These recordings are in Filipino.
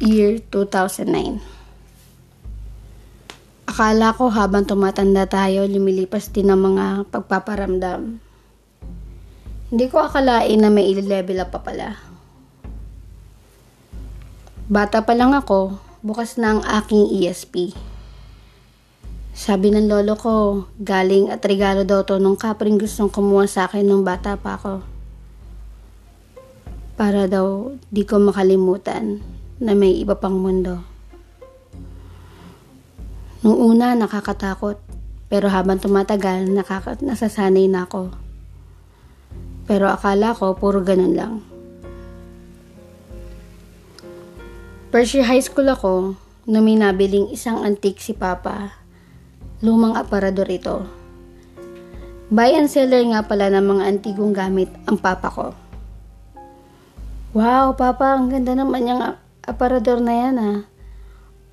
year 2009. Akala ko habang tumatanda tayo, lumilipas din ang mga pagpaparamdam. Hindi ko akalain na may i-level up pa pala. Bata pa lang ako, bukas na ang aking ESP. Sabi ng lolo ko, galing at regalo daw to nung kapring gustong kumuha sa akin nung bata pa ako. Para daw di ko makalimutan na may iba pang mundo. Nung una, nakakatakot. Pero habang tumatagal, nakaka- nasasanay na ako. Pero akala ko, puro ganun lang. Year high school ako, nung may nabiling isang antique si Papa. Lumang aparador ito. Buy and seller nga pala ng mga antigong gamit ang Papa ko. Wow, Papa, ang ganda naman yung aparador na yan ah.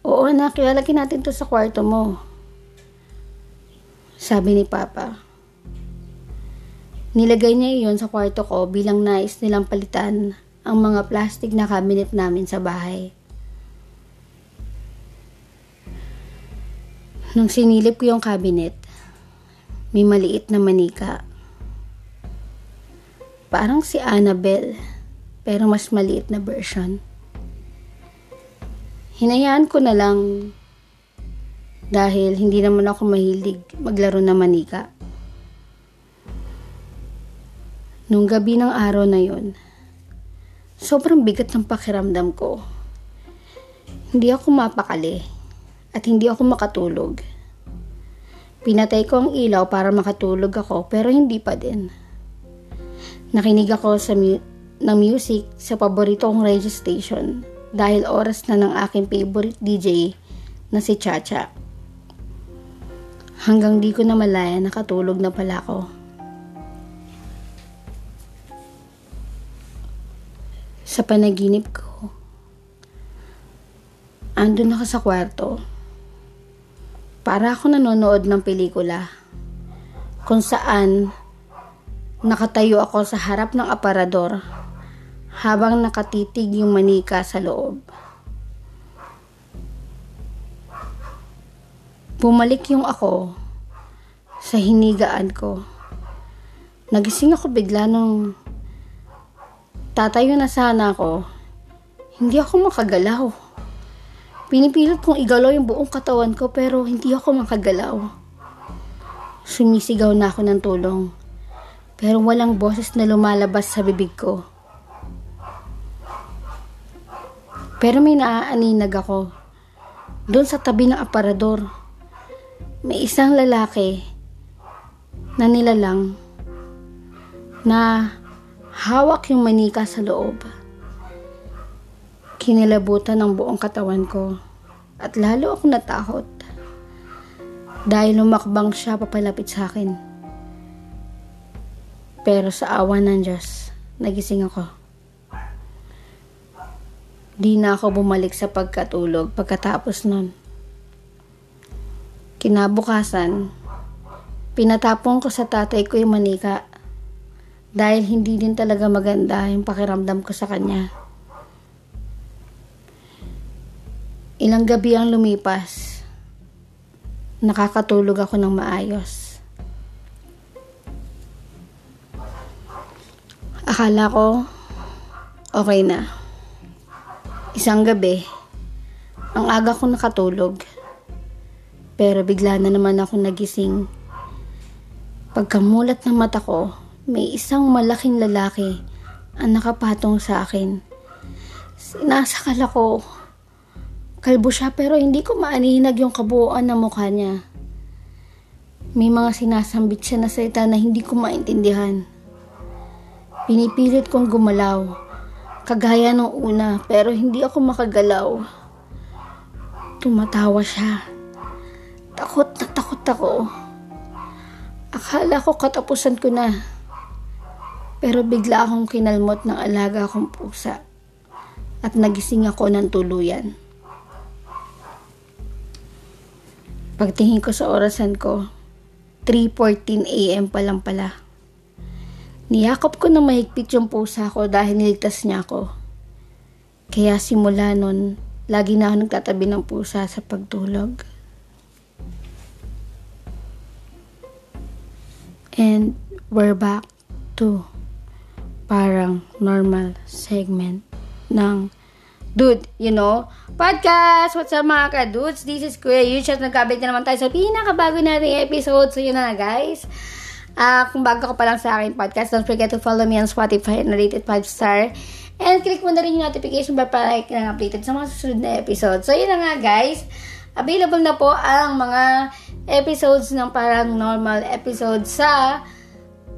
Oo anak, ilalagay natin to sa kwarto mo. Sabi ni Papa. Nilagay niya iyon sa kwarto ko bilang nais nilang palitan ang mga plastic na cabinet namin sa bahay. Nung sinilip ko yung cabinet, may maliit na manika. Parang si Annabelle, pero mas maliit na version. Hinayaan ko na lang dahil hindi naman ako mahilig maglaro na manika. Nung gabi ng araw na yon, sobrang bigat ng pakiramdam ko. Hindi ako mapakali at hindi ako makatulog. Pinatay ko ang ilaw para makatulog ako pero hindi pa din. Nakinig ako sa mu- ng music sa paborito kong radio station dahil oras na ng aking favorite DJ na si Chacha. Hanggang di ko na malaya nakatulog na pala ako. Sa panaginip ko, andun ako sa kwarto para ako nanonood ng pelikula kung saan nakatayo ako sa harap ng aparador habang nakatitig yung manika sa loob. Bumalik yung ako sa hinigaan ko. Nagising ako bigla nung tatayo na sana ako. Hindi ako makagalaw. Pinipilit kong igalaw yung buong katawan ko pero hindi ako makagalaw. Sumisigaw na ako ng tulong. Pero walang boses na lumalabas sa bibig ko. Pero may naaaninag ako. Doon sa tabi ng aparador. May isang lalaki na nilalang na hawak yung manika sa loob. Kinilabutan ang buong katawan ko at lalo akong natakot dahil lumakbang siya papalapit sa akin. Pero sa awa ng Diyos, nagising ako. Di na ako bumalik sa pagkatulog pagkatapos nun. Kinabukasan, pinatapong ko sa tatay ko yung manika dahil hindi din talaga maganda yung pakiramdam ko sa kanya. Ilang gabi ang lumipas. Nakakatulog ako ng maayos. Akala ko, okay na. Isang gabi, ang aga ko nakatulog. Pero bigla na naman ako nagising. Pagkamulat ng mata ko, may isang malaking lalaki ang nakapatong sa akin. Sinasakal ako Kalbo siya pero hindi ko maaninag yung kabuuan ng mukha niya. May mga sinasambit siya na salita na hindi ko maintindihan. Pinipilit kong gumalaw. Kagaya nung una pero hindi ako makagalaw. Tumatawa siya. Takot na takot ako. Akala ko katapusan ko na. Pero bigla akong kinalmot ng alaga kong pusa. At nagising ako ng tuluyan. Pagtingin ko sa orasan ko, 3.14 a.m. pa lang pala. Niyakap ko na mahigpit yung pusa ko dahil niligtas niya ako. Kaya simula nun, lagi na ako nagtatabi ng pusa sa pagtulog. And we're back to parang normal segment ng Dude, you know, podcast! What's up mga ka-dudes? This is Kuya Yuchat. Nagkabit na naman tayo sa pinakabago nating episode. So, yun na guys. Uh, kung bago ka pa lang sa aking podcast, don't forget to follow me on Spotify and rated 5 star. And click mo na rin yung notification bell para like na updated sa mga susunod na episode. So, yun na nga guys. Available na po ang mga episodes ng parang normal episode sa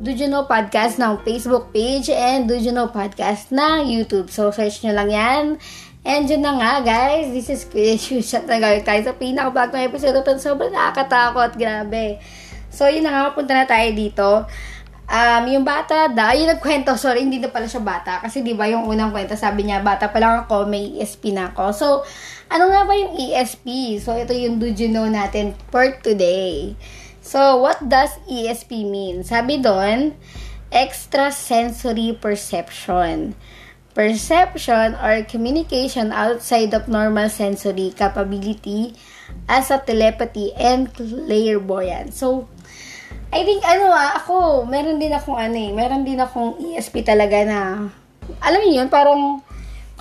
Do You Know Podcast ng Facebook page and Do You Know Podcast na YouTube. So, search nyo lang yan. And yun na nga, guys. This is Chris Shot na gawin tayo sa pinakabagong episode ito. Sobrang nakakatakot. Grabe. So, yun na nga. Punta na tayo dito. Um, yung bata da, yung nagkwento, sorry, hindi na pala siya bata. Kasi di ba yung unang kwento, sabi niya, bata pa lang ako, may ESP na ako. So, ano nga ba yung ESP? So, ito yung do you know natin for today. So, what does ESP mean? Sabi doon, extrasensory perception. Perception or communication outside of normal sensory capability as a telepathy and clairvoyance. So, I think ano ah, ako, meron din akong ano eh, meron din akong ESP talaga na, alam niyo yun, parang,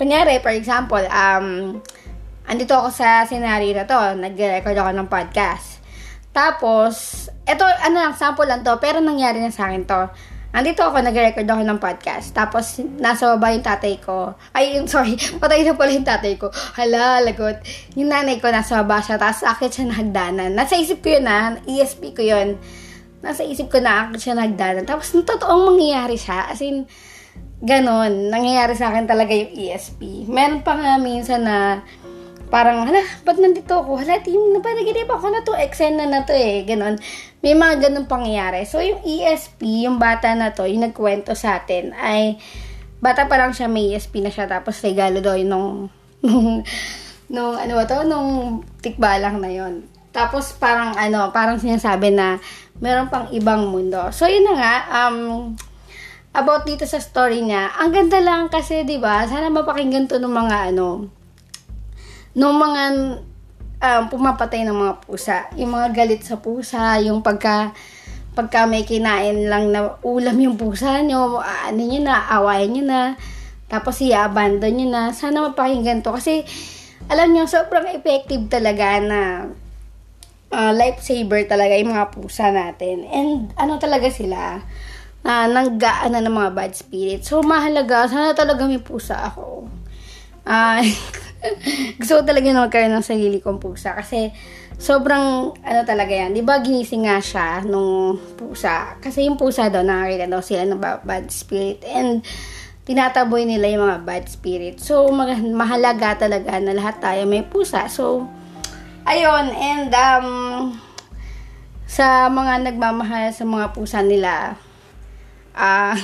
kunyari, for example, um, andito ako sa scenario na to, nag-record ako ng podcast. Tapos, eto, ano lang, sample lang to, pero nangyari na sa akin to. Nandito ako, nag-record ako ng podcast. Tapos, nasa baba yung tatay ko. Ay, yung, sorry, patay na pala yung tatay ko. Hala, lagot. Yung nanay ko, nasa baba siya. Tapos, akit siya na hagdanan. Nasa isip ko yun, ha? ESP ko yun. Nasa isip ko na siya na hagdanan. Tapos, totoong mangyayari siya. As in, ganon. Nangyayari sa akin talaga yung ESP. Meron pa nga minsan na parang, hala, ba't nandito ako? Hala, team, napanaginip ako na to, eksena na to eh, ganon. May mga ganun pangyayari. So, yung ESP, yung bata na to, yung nagkwento sa atin, ay, bata pa lang siya, may ESP na siya, tapos regalo daw nung, nung, nung, ano ba to, nung tikbalang na yon Tapos, parang, ano, parang sinasabi na, meron pang ibang mundo. So, yun na nga, um, about dito sa story niya, ang ganda lang kasi, di ba, sana mapakinggan to ng mga, ano, nung mga um, pumapatay ng mga pusa, yung mga galit sa pusa, yung pagka pagka may kinain lang na ulam yung pusa nyo, ano nyo na, awayan nyo na, tapos i-abandon nyo na. Sana mapakinggan to kasi alam nyo, sobrang effective talaga na uh, lifesaver talaga yung mga pusa natin. And ano talaga sila, na uh, nanggaan na ng mga bad spirits. So, mahalaga, sana talaga may pusa ako. Uh, gusto ko talaga na magkaroon ng sarili kong pusa kasi sobrang ano talaga yan. Di ba ginising nga siya nung pusa. Kasi yung pusa daw nakakita daw sila ng bad spirit and tinataboy nila yung mga bad spirit. So mahalaga talaga na lahat tayo may pusa. So ayun and um sa mga nagmamahal sa mga pusa nila ah uh,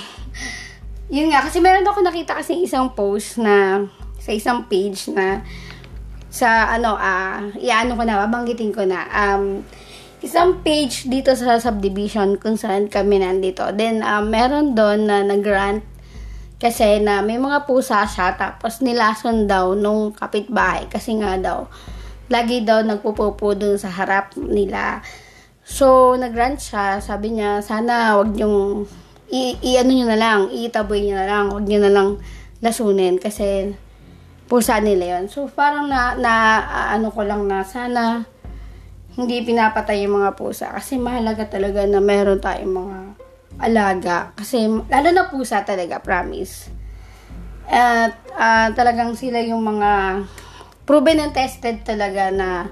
yun nga kasi meron ako nakita kasi isang post na sa isang page na sa ano ah uh, iano ko na babanggitin ko na um isang page dito sa subdivision kung saan kami nandito. Then um, meron doon na nag-grant kasi na may mga pusa siya tapos nilason daw nung kapitbahay kasi nga daw lagi daw nagpupupo doon sa harap nila. So, nag-grant siya. Sabi niya, sana wag niyong i-ano niyo na lang, itaboy niyo na lang, wag niyo na lang lasunin kasi pusa nila yon So, parang na, na ano ko lang na sana hindi pinapatay yung mga pusa. Kasi mahalaga talaga na meron tayong mga alaga. Kasi, lalo na pusa talaga, promise. At uh, talagang sila yung mga proven and tested talaga na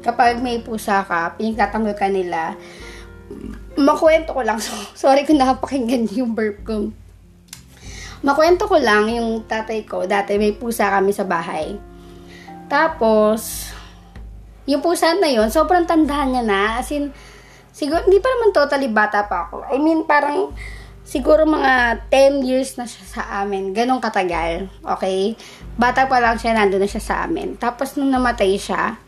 kapag may pusa ka, pinagtatanggol ka nila, makwento ko lang. So, sorry kung nakapakinggan yung burp ko. Makwento ko lang, yung tatay ko, dati may pusa kami sa bahay. Tapos, yung pusa na yon sobrang tandaan niya na. As in, siguro, hindi pa naman totally bata pa ako. I mean, parang, siguro mga 10 years na siya sa amin. Ganong katagal. Okay? Bata pa lang siya, nandun na siya sa amin. Tapos, nung namatay siya,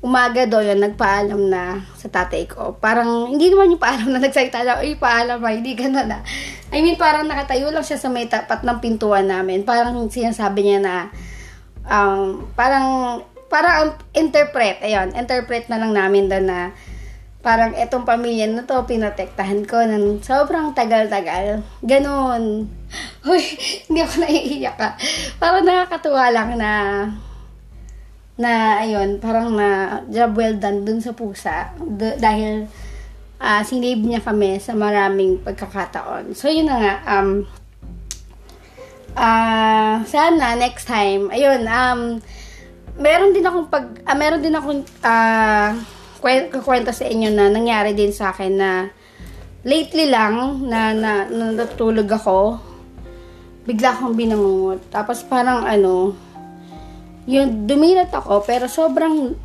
umaga doon yun, nagpaalam na sa tatay ko. Parang, hindi naman yung paalam na nagsalita na, ay, paalam ba, hindi gano'n na. I mean, parang nakatayo lang siya sa may tapat ng pintuan namin. Parang sinasabi niya na, um, parang, parang interpret, ayun, interpret na lang namin doon na parang etong pamilya na to, pinotektahan ko ng sobrang tagal-tagal. Ganon. Uy, hindi ako naiiyak ka. Parang nakakatuwa lang na na ayun, parang na job well done dun sa pusa D- dahil uh, sinave niya kami sa maraming pagkakataon. So yun na nga um uh, sana next time ayun um meron din akong pag uh, meron din akong uh, kwento sa inyo na nangyari din sa akin na lately lang na, na, na natulog ako bigla akong binangungot tapos parang ano yung dumilat ako, pero sobrang,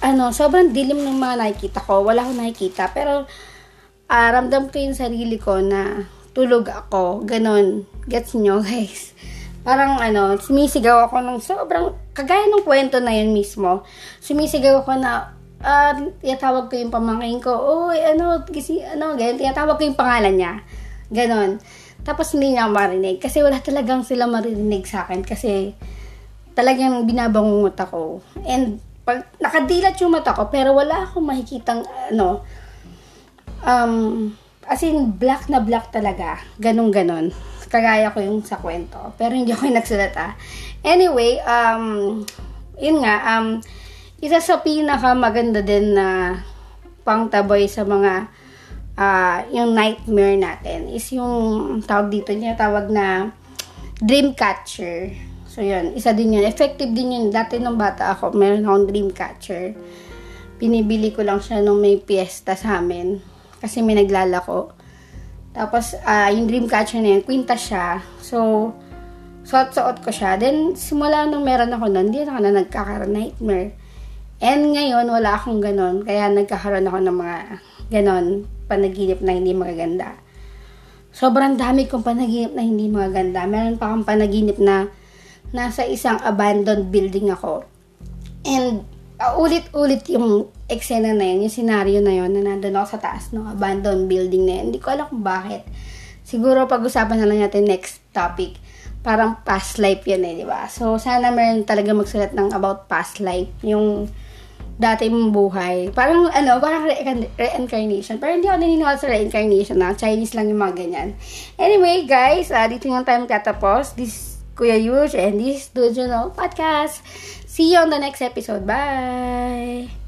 ano, sobrang dilim ng mga nakikita ko. Wala akong nakikita. Pero, uh, ramdam ko yung sarili ko na tulog ako. Ganon. Gets nyo, guys? Parang, ano, sumisigaw ako ng sobrang, kagaya ng kwento na yun mismo. Sumisigaw ako na, uh, tinatawag ko yung pamangkin ko, uy, ano, kasi, ano, ganyan, tinatawag ko yung pangalan niya. Ganon. Tapos hindi niya marinig. Kasi wala talagang sila marinig sa akin. Kasi, talagang binabangungot ako. And pag nakadilat yung mata ko, pero wala akong makikitang ano, um, as in black na black talaga. Ganun ganon. Kagaya ko yung sa kwento. Pero hindi ako yung nagsalata. Anyway, um, yun nga, um, isa sa pinaka maganda din na pangtaboy sa mga uh, yung nightmare natin is yung tawag dito niya tawag na dream catcher So, yun. Isa din yun. Effective din yun. Dati nung bata ako, meron akong dream catcher. Pinibili ko lang siya nung may piyesta sa amin. Kasi may naglalako. Tapos, uh, yung dream catcher na yun, kwinta siya. So, suot-suot ko siya. Then, simula nung meron ako nun, hindi ako na nagkakaroon nightmare. And ngayon, wala akong ganon. Kaya nagkakaroon ako ng mga ganon, panaginip na hindi magaganda. Sobrang dami kong panaginip na hindi magaganda. Meron pa akong panaginip na nasa isang abandoned building ako. And uh, ulit-ulit yung eksena na yun, yung scenario na yun, na nandun ako sa taas ng abandoned building na yun. Hindi ko alam kung bakit. Siguro pag-usapan na lang natin next topic. Parang past life yun eh, di ba? So, sana meron talaga magsulat ng about past life. Yung dati mong buhay. Parang, ano, parang re- reincarnation. Pero hindi ako naniniwala sa reincarnation na. Chinese lang yung mga ganyan. Anyway, guys, uh, dito yung time katapos. This Kuya Yush and this Dojo Podcast. See you on the next episode. Bye!